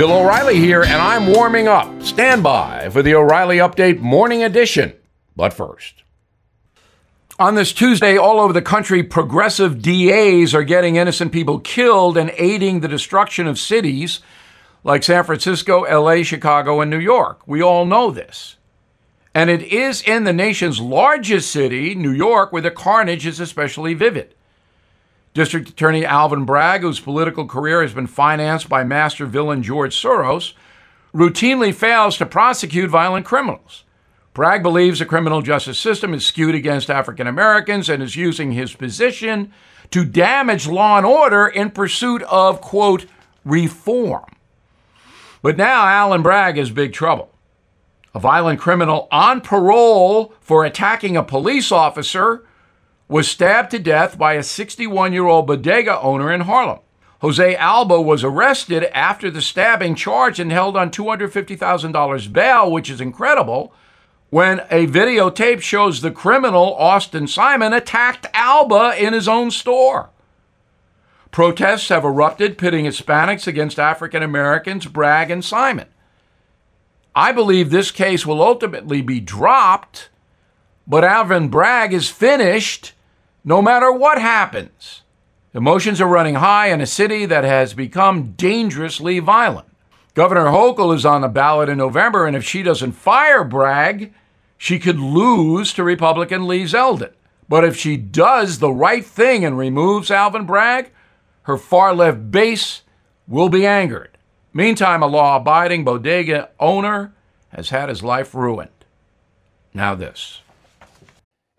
Bill O'Reilly here, and I'm warming up. Stand by for the O'Reilly Update Morning Edition. But first, on this Tuesday, all over the country, progressive DAs are getting innocent people killed and aiding the destruction of cities like San Francisco, LA, Chicago, and New York. We all know this. And it is in the nation's largest city, New York, where the carnage is especially vivid. District Attorney Alvin Bragg, whose political career has been financed by master villain George Soros, routinely fails to prosecute violent criminals. Bragg believes the criminal justice system is skewed against African Americans and is using his position to damage law and order in pursuit of, quote, reform. But now Alvin Bragg is big trouble. A violent criminal on parole for attacking a police officer was stabbed to death by a 61 year old bodega owner in Harlem. Jose Alba was arrested after the stabbing charge and held on $250,000 bail, which is incredible, when a videotape shows the criminal, Austin Simon, attacked Alba in his own store. Protests have erupted pitting Hispanics against African Americans, Bragg and Simon. I believe this case will ultimately be dropped, but Alvin Bragg is finished no matter what happens. Emotions are running high in a city that has become dangerously violent. Governor Hochul is on the ballot in November, and if she doesn't fire Bragg, she could lose to Republican Lee Zeldin. But if she does the right thing and removes Alvin Bragg, her far left base will be angered. Meantime, a law abiding bodega owner has had his life ruined. Now, this.